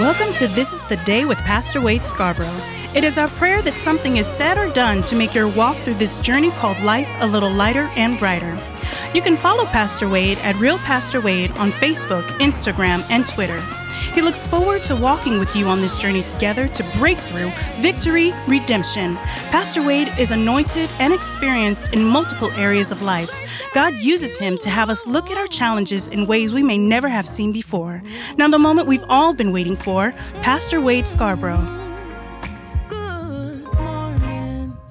Welcome to This is the Day with Pastor Wade Scarborough. It is our prayer that something is said or done to make your walk through this journey called life a little lighter and brighter. You can follow Pastor Wade at Real Pastor Wade on Facebook, Instagram, and Twitter. He looks forward to walking with you on this journey together to breakthrough, victory, redemption. Pastor Wade is anointed and experienced in multiple areas of life. God uses him to have us look at our challenges in ways we may never have seen before. Now, the moment we've all been waiting for Pastor Wade Scarborough.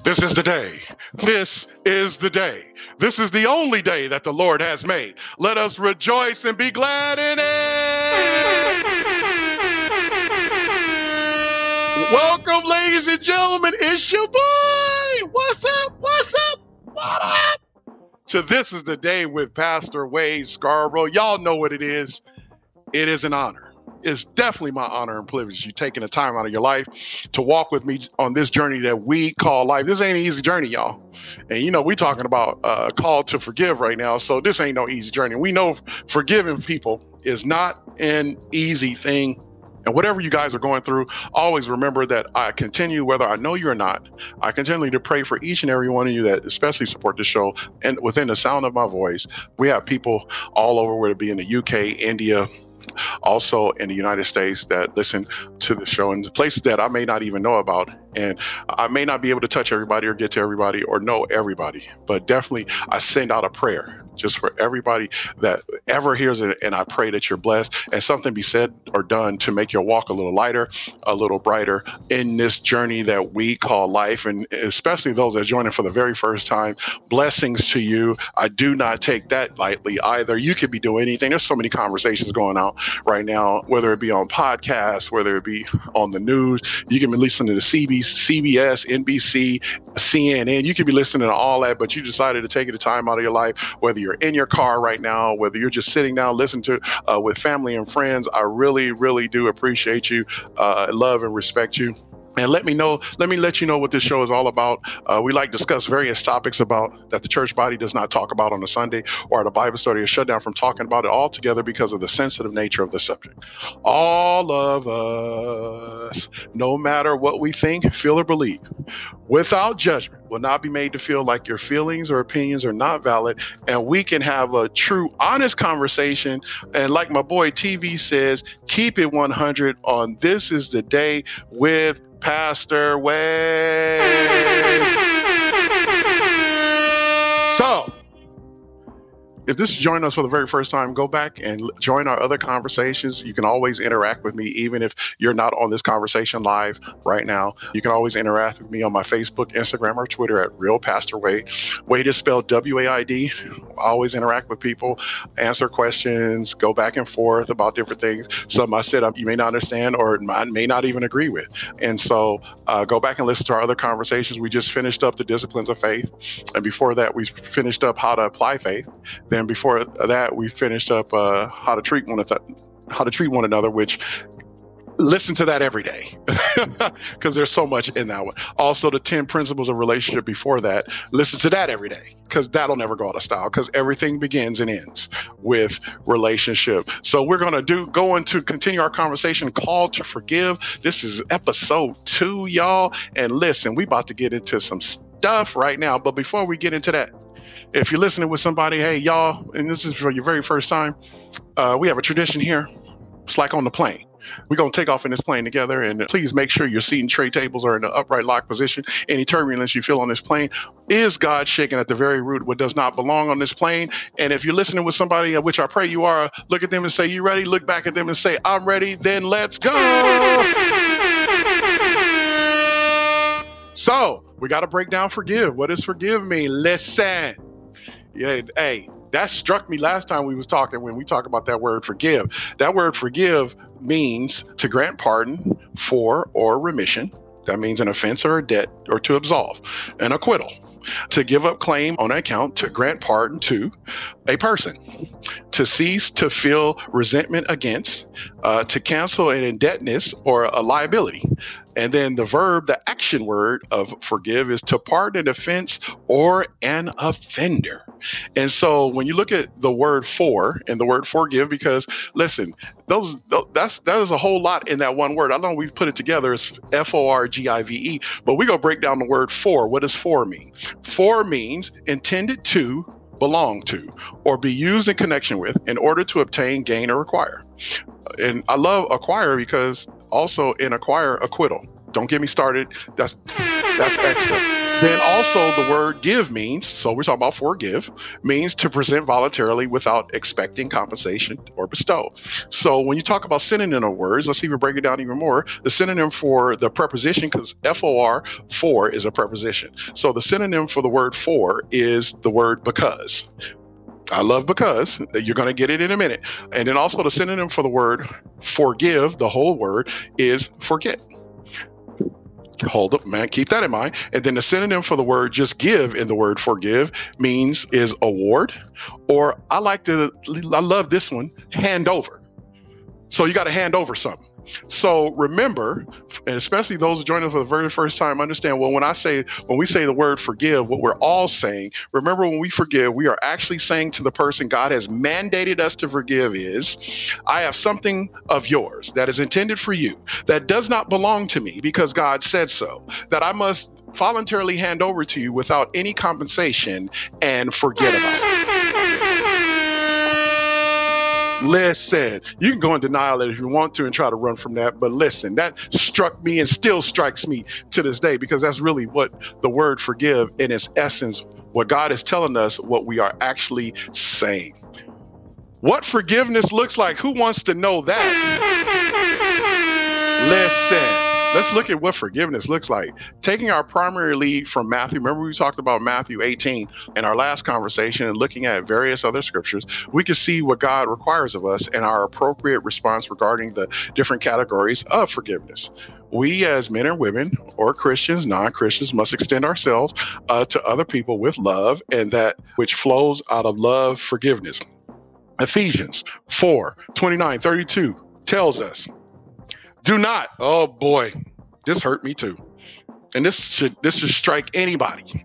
This is the day. This is the day. This is the only day that the Lord has made. Let us rejoice and be glad in it. Welcome, ladies and gentlemen. It's your boy. What's up? What's up? What up? To This is the Day with Pastor Wade Scarborough. Y'all know what it is. It is an honor it's definitely my honor and privilege you taking the time out of your life to walk with me on this journey that we call life. This ain't an easy journey, y'all. And you know, we talking about uh, call to forgive right now. So this ain't no easy journey. We know forgiving people is not an easy thing and whatever you guys are going through, always remember that I continue, whether I know you or not, I continue to pray for each and every one of you that especially support the show. And within the sound of my voice, we have people all over, whether it be in the UK, India, also in the United States that listen to the show and places that I may not even know about. And I may not be able to touch everybody or get to everybody or know everybody, but definitely I send out a prayer just for everybody that ever hears it. And I pray that you're blessed and something be said or done to make your walk a little lighter, a little brighter in this journey that we call life. And especially those that are joining for the very first time, blessings to you. I do not take that lightly either. You could be doing anything. There's so many conversations going on right now, whether it be on podcasts, whether it be on the news. You can be listening to CB, CBS, NBC, CNN. You could be listening to all that, but you decided to take the time out of your life, whether you're in your car right now, whether you're just sitting down listening to uh, with family and friends, I really, really do appreciate you, uh, love and respect you. And let me know let me let you know what this show is all about. Uh, we like discuss various topics about that the church body does not talk about on a sunday or at a bible study or shut down from talking about it altogether because of the sensitive nature of the subject. All of us no matter what we think feel or believe without judgment will not be made to feel like your feelings or opinions are not valid and we can have a true honest conversation and like my boy tv says keep it 100 on this is the day with Pastor Wade. If this is joining us for the very first time, go back and join our other conversations. You can always interact with me, even if you're not on this conversation live right now. You can always interact with me on my Facebook, Instagram, or Twitter at Real Pastor Wade. Wade is spelled W A I D. Always interact with people, answer questions, go back and forth about different things. Some I said you may not understand or may not even agree with. And so uh, go back and listen to our other conversations. We just finished up the disciplines of faith. And before that, we finished up how to apply faith. Then before that, we finished up uh, how to treat one another, how to treat one another, which listen to that every day because there's so much in that one. Also, the 10 principles of relationship before that, listen to that every day because that'll never go out of style because everything begins and ends with relationship. So we're going to do go into continue our conversation call to forgive. This is episode 2 y'all and listen, we about to get into some stuff right now, but before we get into that, if you're listening with somebody, hey, y'all, and this is for your very first time, uh, we have a tradition here. It's like on the plane. We're going to take off in this plane together, and please make sure your seat and tray tables are in the upright lock position. Any turbulence you feel on this plane is God shaking at the very root what does not belong on this plane. And if you're listening with somebody, which I pray you are, look at them and say, You ready? Look back at them and say, I'm ready. Then let's go. so, we got to break down forgive. What does forgive mean? Listen. Yeah, hey, that struck me last time we was talking when we talk about that word forgive. That word forgive means to grant pardon for or remission. That means an offense or a debt or to absolve, an acquittal to give up claim on account, to grant pardon to, a person, to cease to feel resentment against, uh, to cancel an indebtedness or a liability. And then the verb, the action word of forgive is to pardon an offense or an offender. And so when you look at the word for and the word forgive, because listen, those that's that is a whole lot in that one word. I know we've put it together as F O R G I V E, but we're gonna break down the word for. What does for mean? For means intended to belong to or be used in connection with in order to obtain, gain, or acquire. And I love acquire because also in acquire acquittal. Don't get me started. That's that's excellent. Then also the word give means, so we're talking about forgive, means to present voluntarily without expecting compensation or bestow. So when you talk about synonym words, let's see if we break it down even more. The synonym for the preposition, because F-O-R, for is a preposition. So the synonym for the word for is the word because. I love because you're going to get it in a minute. And then also the synonym for the word forgive, the whole word, is forget hold up, man, keep that in mind. And then the synonym for the word just give in the word forgive means is award, or I like to, I love this one, hand over. So you got to hand over something. So remember, and especially those joining us for the very first time, understand well, when I say, when we say the word forgive, what we're all saying, remember when we forgive, we are actually saying to the person God has mandated us to forgive is, I have something of yours that is intended for you that does not belong to me because God said so, that I must voluntarily hand over to you without any compensation and forget about it. Listen, you can go in denial if you want to and try to run from that. But listen, that struck me and still strikes me to this day because that's really what the word forgive in its essence, what God is telling us, what we are actually saying. What forgiveness looks like, who wants to know that? Listen. Let's look at what forgiveness looks like. Taking our primary lead from Matthew, remember we talked about Matthew 18 in our last conversation and looking at various other scriptures, we can see what God requires of us and our appropriate response regarding the different categories of forgiveness. We, as men and women, or Christians, non Christians, must extend ourselves uh, to other people with love and that which flows out of love, forgiveness. Ephesians 4 29 32 tells us do not. Oh boy, this hurt me too. And this should this should strike anybody.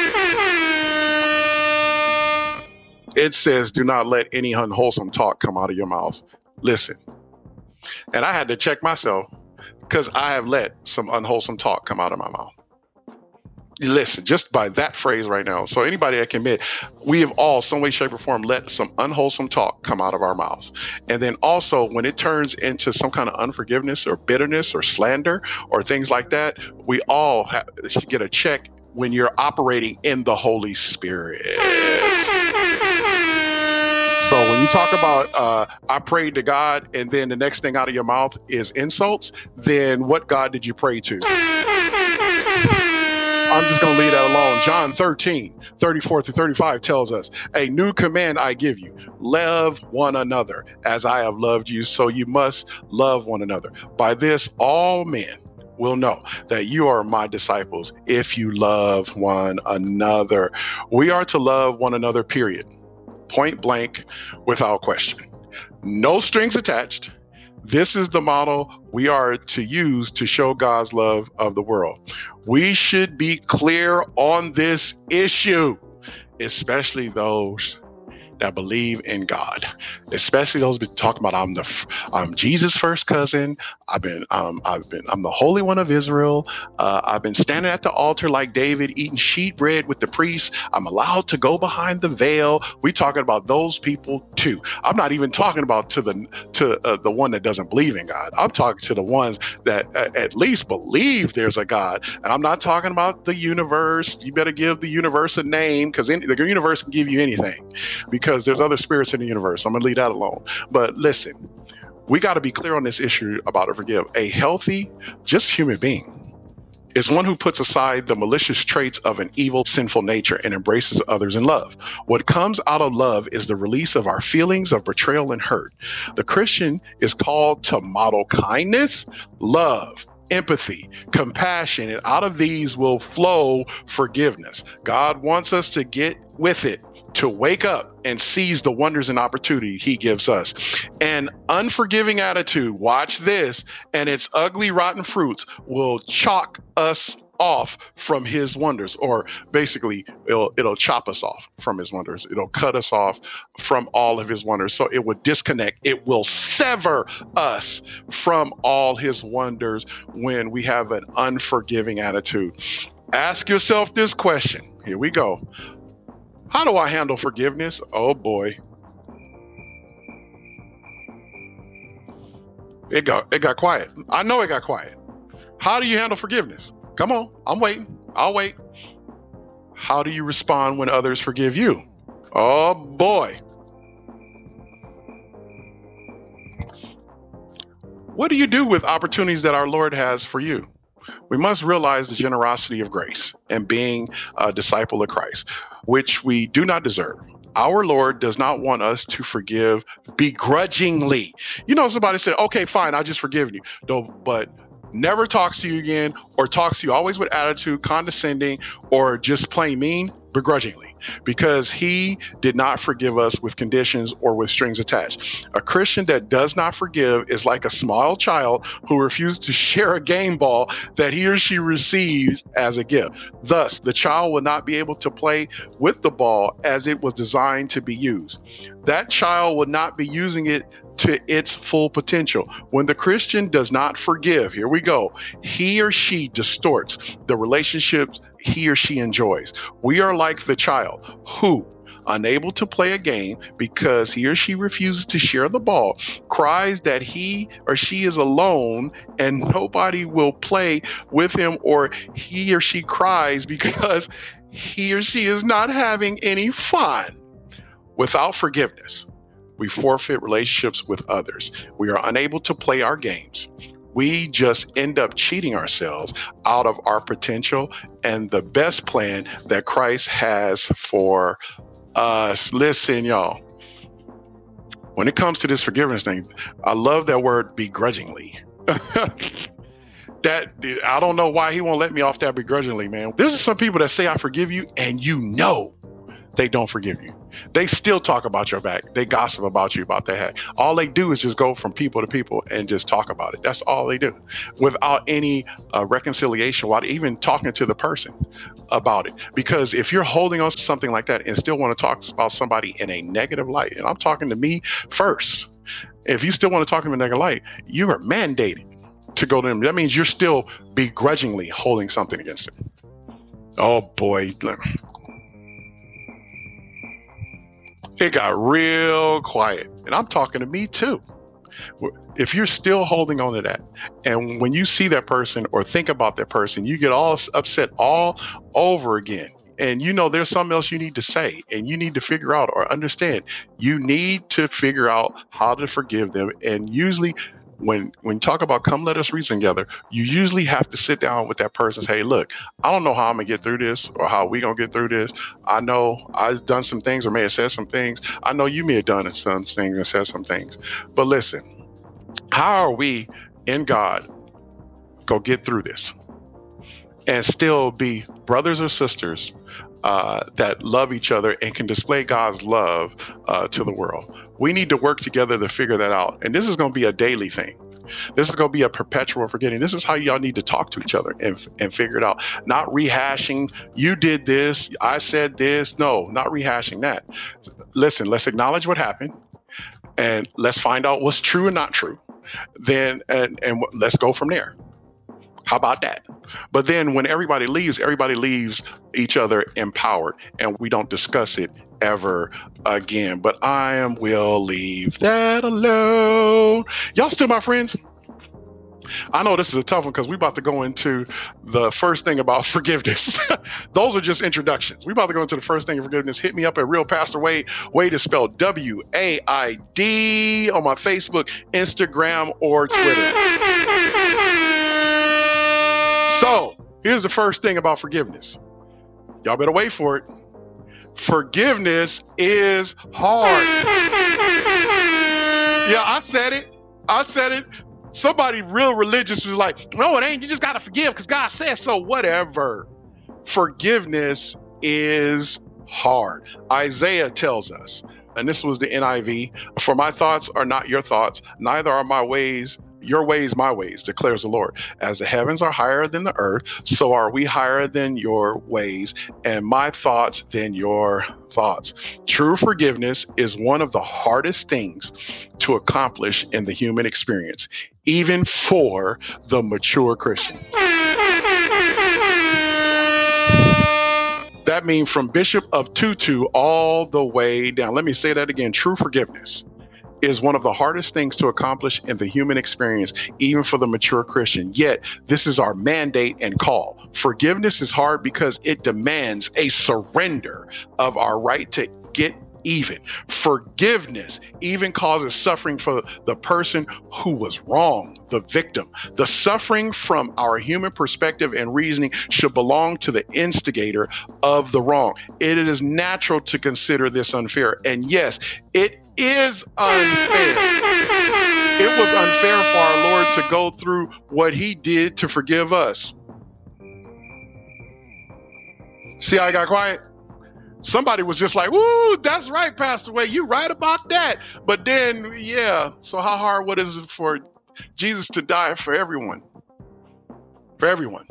It says, do not let any unwholesome talk come out of your mouth. Listen. And I had to check myself because I have let some unwholesome talk come out of my mouth. Listen, just by that phrase right now. So anybody that can admit, we have all, some way, shape, or form, let some unwholesome talk come out of our mouths. And then also, when it turns into some kind of unforgiveness or bitterness or slander or things like that, we all have, should get a check when you're operating in the Holy Spirit. So when you talk about uh, I prayed to God and then the next thing out of your mouth is insults, then what God did you pray to? I'm just going to leave that alone. John 13, 34 to 35 tells us, A new command I give you love one another as I have loved you, so you must love one another. By this, all men will know that you are my disciples if you love one another. We are to love one another, period. Point blank, without question. No strings attached. This is the model we are to use to show God's love of the world. We should be clear on this issue, especially those that believe in God, especially those talking about I'm the I'm Jesus' first cousin. I've been um, I've been I'm the Holy One of Israel. Uh, I've been standing at the altar like David, eating sheet bread with the priests. I'm allowed to go behind the veil. We talking about those people too. I'm not even talking about to the to uh, the one that doesn't believe in God. I'm talking to the ones that uh, at least believe there's a God. And I'm not talking about the universe. You better give the universe a name because the universe can give you anything because because there's other spirits in the universe. I'm going to leave that alone. But listen, we got to be clear on this issue about to forgive. A healthy, just human being is one who puts aside the malicious traits of an evil, sinful nature and embraces others in love. What comes out of love is the release of our feelings of betrayal and hurt. The Christian is called to model kindness, love, empathy, compassion, and out of these will flow forgiveness. God wants us to get with it to wake up and seize the wonders and opportunity he gives us. An unforgiving attitude, watch this, and its ugly, rotten fruits will chalk us off from his wonders or basically it'll it'll chop us off from his wonders. It'll cut us off from all of his wonders. So it will disconnect. It will sever us from all his wonders when we have an unforgiving attitude. Ask yourself this question. Here we go how do I handle forgiveness? Oh boy. It got it got quiet. I know it got quiet. How do you handle forgiveness? Come on, I'm waiting. I'll wait. How do you respond when others forgive you? Oh boy. What do you do with opportunities that our Lord has for you? We must realize the generosity of grace and being a disciple of Christ which we do not deserve. Our Lord does not want us to forgive begrudgingly. You know, somebody said, okay, fine, I'll just forgive you. No, but never talks to you again or talks to you always with attitude, condescending, or just plain mean, begrudgingly because he did not forgive us with conditions or with strings attached. A Christian that does not forgive is like a small child who refuses to share a game ball that he or she receives as a gift. Thus, the child will not be able to play with the ball as it was designed to be used. That child will not be using it to its full potential. When the Christian does not forgive, here we go, he or she distorts the relationships he or she enjoys. We are like the child who, unable to play a game because he or she refuses to share the ball, cries that he or she is alone and nobody will play with him, or he or she cries because he or she is not having any fun. Without forgiveness, we forfeit relationships with others. We are unable to play our games we just end up cheating ourselves out of our potential and the best plan that Christ has for us. Listen, y'all. When it comes to this forgiveness thing, I love that word begrudgingly. that I don't know why he won't let me off that begrudgingly, man. There's some people that say I forgive you and you know they don't forgive you. They still talk about your back. They gossip about you about their that. All they do is just go from people to people and just talk about it. That's all they do without any uh, reconciliation, without even talking to the person about it. Because if you're holding on to something like that and still want to talk about somebody in a negative light, and I'm talking to me first, if you still want to talk to them in a negative light, you are mandated to go to them. That means you're still begrudgingly holding something against them. Oh boy, it got real quiet. And I'm talking to me too. If you're still holding on to that, and when you see that person or think about that person, you get all upset all over again. And you know, there's something else you need to say, and you need to figure out or understand. You need to figure out how to forgive them. And usually, when when you talk about come let us reason together, you usually have to sit down with that person say, hey, look, I don't know how I'm gonna get through this or how we gonna get through this. I know I've done some things or may have said some things. I know you may have done some things and said some things. But listen, how are we in God go get through this and still be brothers or sisters uh, that love each other and can display God's love uh, to the world. We need to work together to figure that out. And this is going to be a daily thing. This is going to be a perpetual forgetting. This is how y'all need to talk to each other and, and figure it out. Not rehashing, you did this, I said this. No, not rehashing that. Listen, let's acknowledge what happened and let's find out what's true and not true. Then, and, and let's go from there. How about that? But then when everybody leaves, everybody leaves each other empowered and we don't discuss it ever again. But I am will leave that alone. Y'all still my friends? I know this is a tough one because we're about to go into the first thing about forgiveness. Those are just introductions. We're about to go into the first thing of forgiveness. Hit me up at Real Pastor Wade. Wade is spelled W A I D on my Facebook, Instagram, or Twitter. So here's the first thing about forgiveness. Y'all better wait for it. Forgiveness is hard. Yeah, I said it. I said it somebody real religious was like, no, it ain't. You just got to forgive because God says so. Whatever. Forgiveness is hard. Isaiah tells us, and this was the NIV For my thoughts are not your thoughts, neither are my ways your ways, my ways, declares the Lord. As the heavens are higher than the earth, so are we higher than your ways, and my thoughts than your thoughts. True forgiveness is one of the hardest things to accomplish in the human experience, even for the mature Christian. That means from Bishop of Tutu all the way down. Let me say that again. True forgiveness is one of the hardest things to accomplish in the human experience, even for the mature Christian. Yet, this is our mandate and call. Forgiveness is hard because it demands a surrender of our right to get even. Forgiveness even causes suffering for the person who was wrong, the victim. The suffering from our human perspective and reasoning should belong to the instigator of the wrong. It is natural to consider this unfair. And yes, it is unfair. It was unfair for our Lord to go through what he did to forgive us. See how I got quiet? Somebody was just like, "Woo, that's right, Pastor Wade. You right about that." But then, yeah. So how hard what is it for Jesus to die for everyone? For everyone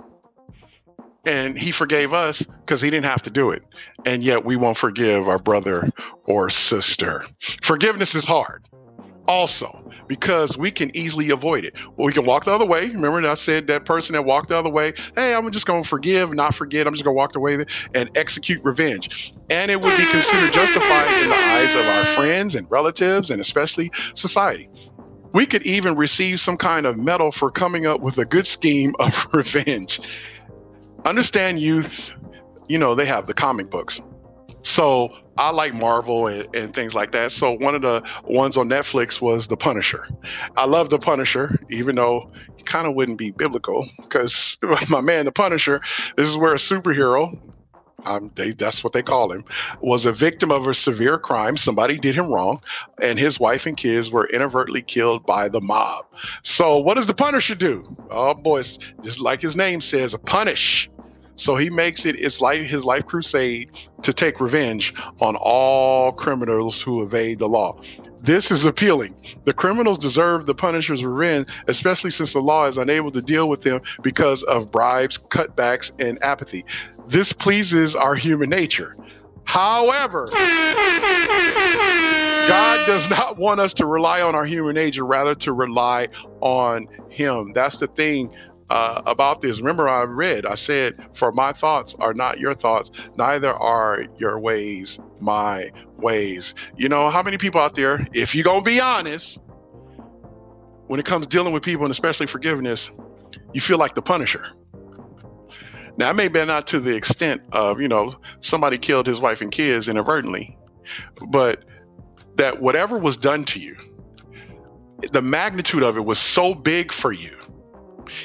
and he forgave us because he didn't have to do it. And yet we won't forgive our brother or sister. Forgiveness is hard also because we can easily avoid it. We can walk the other way. Remember, I said that person that walked the other way, hey, I'm just going to forgive, not forget. I'm just going to walk away and execute revenge. And it would be considered justified in the eyes of our friends and relatives and especially society. We could even receive some kind of medal for coming up with a good scheme of revenge understand youth, you know, they have the comic books. So I like Marvel and, and, things like that. So one of the ones on Netflix was The Punisher. I love The Punisher, even though he kind of wouldn't be biblical because my man, The Punisher, this is where a superhero, um, they, that's what they call him, was a victim of a severe crime. Somebody did him wrong, and his wife and kids were inadvertently killed by the mob. So, what does the Punisher do? Oh, boy, just like his name says, punish. So he makes it its life his life crusade to take revenge on all criminals who evade the law. This is appealing. The criminals deserve the Punisher's revenge, especially since the law is unable to deal with them because of bribes, cutbacks, and apathy. This pleases our human nature. However, God does not want us to rely on our human nature, rather to rely on Him. That's the thing uh, about this. Remember, I read, I said, For my thoughts are not your thoughts, neither are your ways my ways. You know, how many people out there, if you're going to be honest, when it comes dealing with people and especially forgiveness, you feel like the punisher. Now, maybe not to the extent of, you know, somebody killed his wife and kids inadvertently, but that whatever was done to you, the magnitude of it was so big for you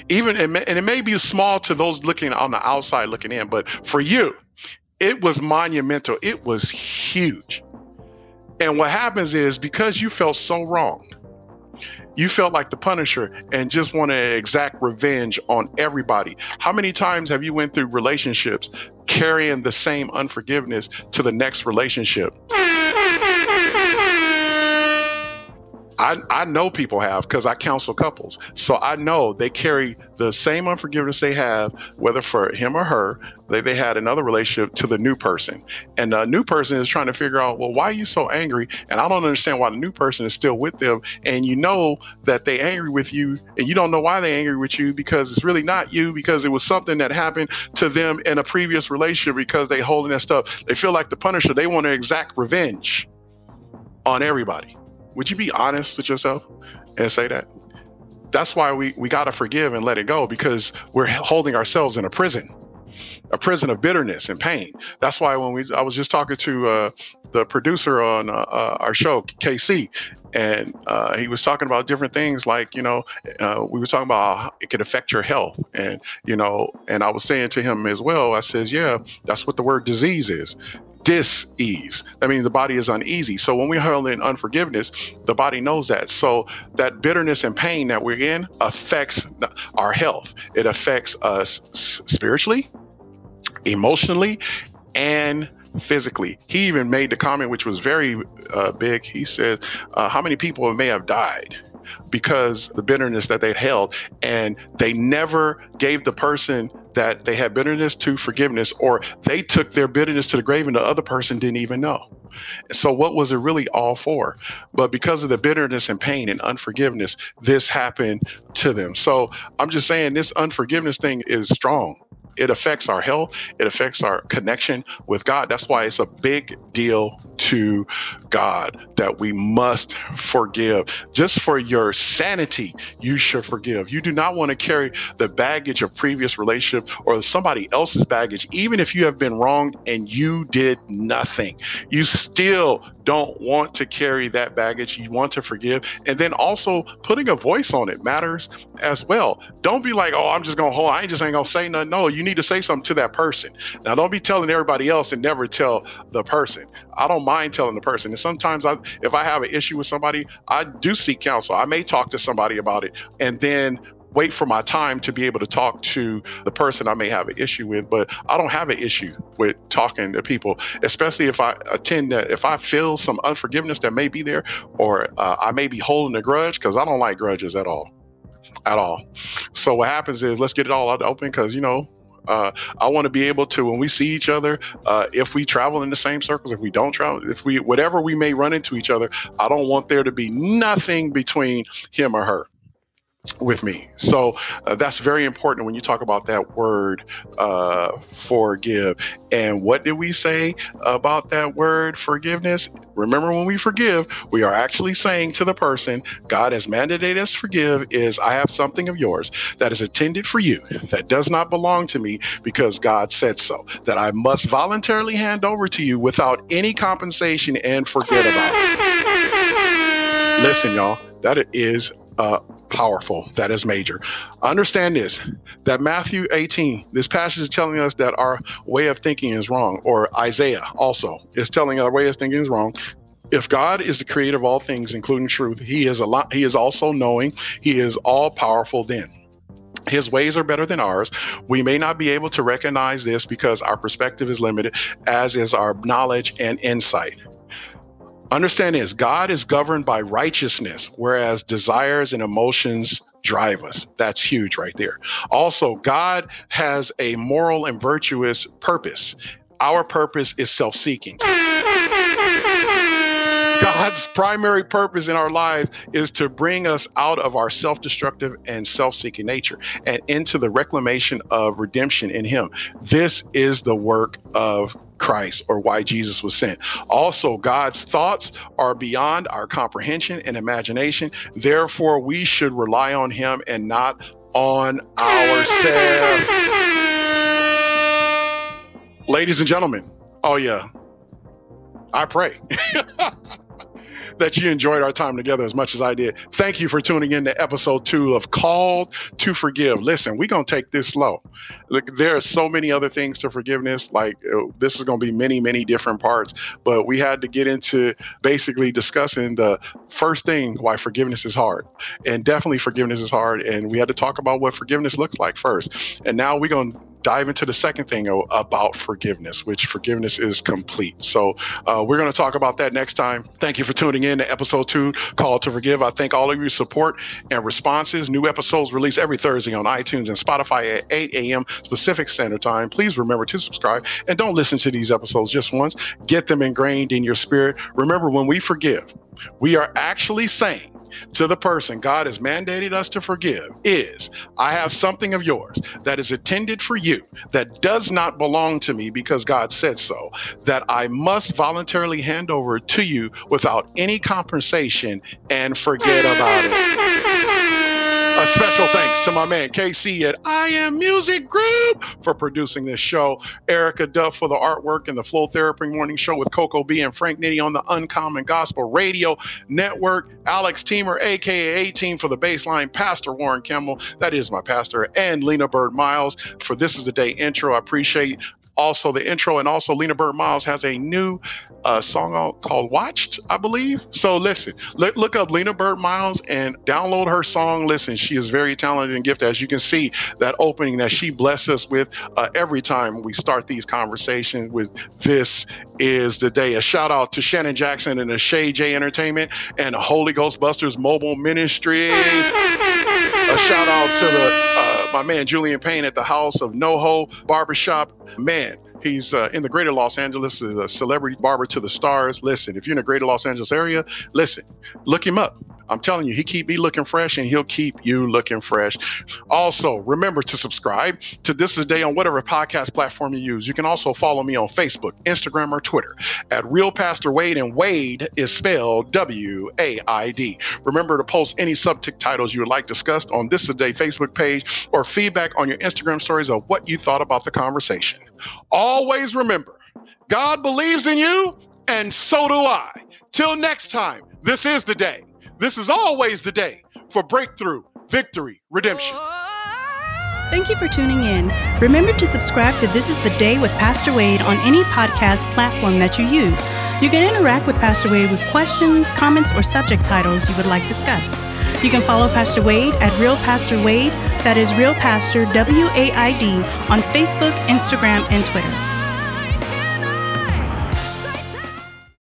even and it may be small to those looking on the outside looking in, but for you, it was monumental. It was huge. And what happens is because you felt so wrong, you felt like the punisher and just want to exact revenge on everybody. How many times have you went through relationships carrying the same unforgiveness to the next relationship? I, I know people have because I counsel couples. So I know they carry the same unforgiveness they have, whether for him or her, they, they had another relationship to the new person. And the new person is trying to figure out, well, why are you so angry? And I don't understand why the new person is still with them. And you know that they angry with you and you don't know why they angry with you because it's really not you because it was something that happened to them in a previous relationship because they holding that stuff. They feel like the punisher. They want to exact revenge on everybody. Would you be honest with yourself and say that? that's why we, we got to forgive and let it go because we're holding ourselves in a prison a prison of bitterness and pain. That's why when we, I was just talking to uh, the producer on uh, uh our show, KC, and uh, he was talking about different things like, you know, uh, we were talking about how it could affect your health. And, you know, and I was saying to him as well, I says, yeah, that's what the word disease is dis-ease. That means the body is uneasy. So when we hold in unforgiveness, the body knows that. So that bitterness and pain that we're in affects our health. It affects us spiritually, emotionally and physically. He even made the comment, which was very uh, big. He said, uh, How many people may have died? Because the bitterness that they held, and they never gave the person that they had bitterness to forgiveness, or they took their bitterness to the grave and the other person didn't even know. So, what was it really all for? But because of the bitterness and pain and unforgiveness, this happened to them. So, I'm just saying this unforgiveness thing is strong it affects our health it affects our connection with god that's why it's a big deal to god that we must forgive just for your sanity you should forgive you do not want to carry the baggage of previous relationship or somebody else's baggage even if you have been wronged and you did nothing you still don't want to carry that baggage. You want to forgive. And then also putting a voice on it matters as well. Don't be like, oh, I'm just going to hold, I just ain't going to say nothing. No, you need to say something to that person. Now, don't be telling everybody else and never tell the person. I don't mind telling the person. And sometimes I, if I have an issue with somebody, I do seek counsel. I may talk to somebody about it and then wait for my time to be able to talk to the person I may have an issue with. But I don't have an issue with talking to people, especially if I attend that, if I feel some unforgiveness that may be there, or uh, I may be holding a grudge, because I don't like grudges at all. At all. So what happens is let's get it all out open because, you know, uh, I want to be able to, when we see each other, uh, if we travel in the same circles, if we don't travel, if we, whatever we may run into each other, I don't want there to be nothing between him or her with me. So uh, that's very important when you talk about that word uh, forgive. And what did we say about that word forgiveness? Remember, when we forgive, we are actually saying to the person, God has mandated us forgive, is I have something of yours that is intended for you that does not belong to me because God said so, that I must voluntarily hand over to you without any compensation and forget about it. Listen, y'all, that is uh, powerful. That is major. Understand this that Matthew 18, this passage is telling us that our way of thinking is wrong, or Isaiah also is telling our way of thinking is wrong. If God is the creator of all things, including truth, He is a lot, He is also knowing, He is all powerful then. His ways are better than ours. We may not be able to recognize this because our perspective is limited, as is our knowledge and insight. Understand this God is governed by righteousness, whereas desires and emotions drive us. That's huge right there. Also, God has a moral and virtuous purpose. Our purpose is self seeking. God's primary purpose in our lives is to bring us out of our self destructive and self seeking nature and into the reclamation of redemption in Him. This is the work of Christ or why Jesus was sent. Also, God's thoughts are beyond our comprehension and imagination. Therefore, we should rely on Him and not on ourselves. Ladies and gentlemen, oh, yeah, I pray. that you enjoyed our time together as much as I did. Thank you for tuning in to episode two of Called to Forgive. Listen, we're going to take this slow. Look, there are so many other things to forgiveness. Like uh, this is going to be many, many different parts, but we had to get into basically discussing the first thing why forgiveness is hard. And definitely forgiveness is hard. And we had to talk about what forgiveness looks like first. And now we're going to dive into the second thing about forgiveness, which forgiveness is complete. So uh, we're going to talk about that next time. Thank you for tuning in to episode two, Call to Forgive. I thank all of your support and responses. New episodes released every Thursday on iTunes and Spotify at 8 a.m. Pacific Standard Time. Please remember to subscribe and don't listen to these episodes just once. Get them ingrained in your spirit. Remember, when we forgive, we are actually saying, to the person God has mandated us to forgive is I have something of yours that is intended for you that does not belong to me because God said so, that I must voluntarily hand over to you without any compensation and forget about it. A special thanks to my man KC at I Am Music Group for producing this show. Erica Duff for the artwork and the Flow Therapy Morning Show with Coco B and Frank Nitty on the Uncommon Gospel Radio Network. Alex Teamer, aka A Team, for the baseline. Pastor Warren Kimmel, that is my pastor, and Lena Bird Miles for This is the Day intro. I appreciate also the intro, and also Lena Bird Miles has a new uh, song called "Watched," I believe. So listen, look, look up Lena Bird Miles and download her song. Listen, she is very talented and gifted, as you can see that opening that she blesses us with uh, every time we start these conversations. With this is the day. A shout out to Shannon Jackson and the Shay J Entertainment and Holy Ghostbusters Mobile Ministry. A shout out to the uh, my man Julian Payne at the House of NoHo Barbershop. Man, He's uh, in the greater Los Angeles, a celebrity barber to the stars. Listen, if you're in the greater Los Angeles area, listen, look him up. I'm telling you, he keep me looking fresh and he'll keep you looking fresh. Also, remember to subscribe to This is the Day on whatever podcast platform you use. You can also follow me on Facebook, Instagram, or Twitter at Real Pastor Wade, and Wade is spelled W A I D. Remember to post any subject titles you would like discussed on This is the Day Facebook page or feedback on your Instagram stories of what you thought about the conversation. Always remember, God believes in you, and so do I. Till next time, this is the day this is always the day for breakthrough, victory, redemption. Thank you for tuning in. Remember to subscribe to This is the Day with Pastor Wade on any podcast platform that you use. You can interact with Pastor Wade with questions, comments, or subject titles you would like discussed. You can follow Pastor Wade at Real Pastor Wade, that is Real Pastor W A I D, on Facebook, Instagram, and Twitter.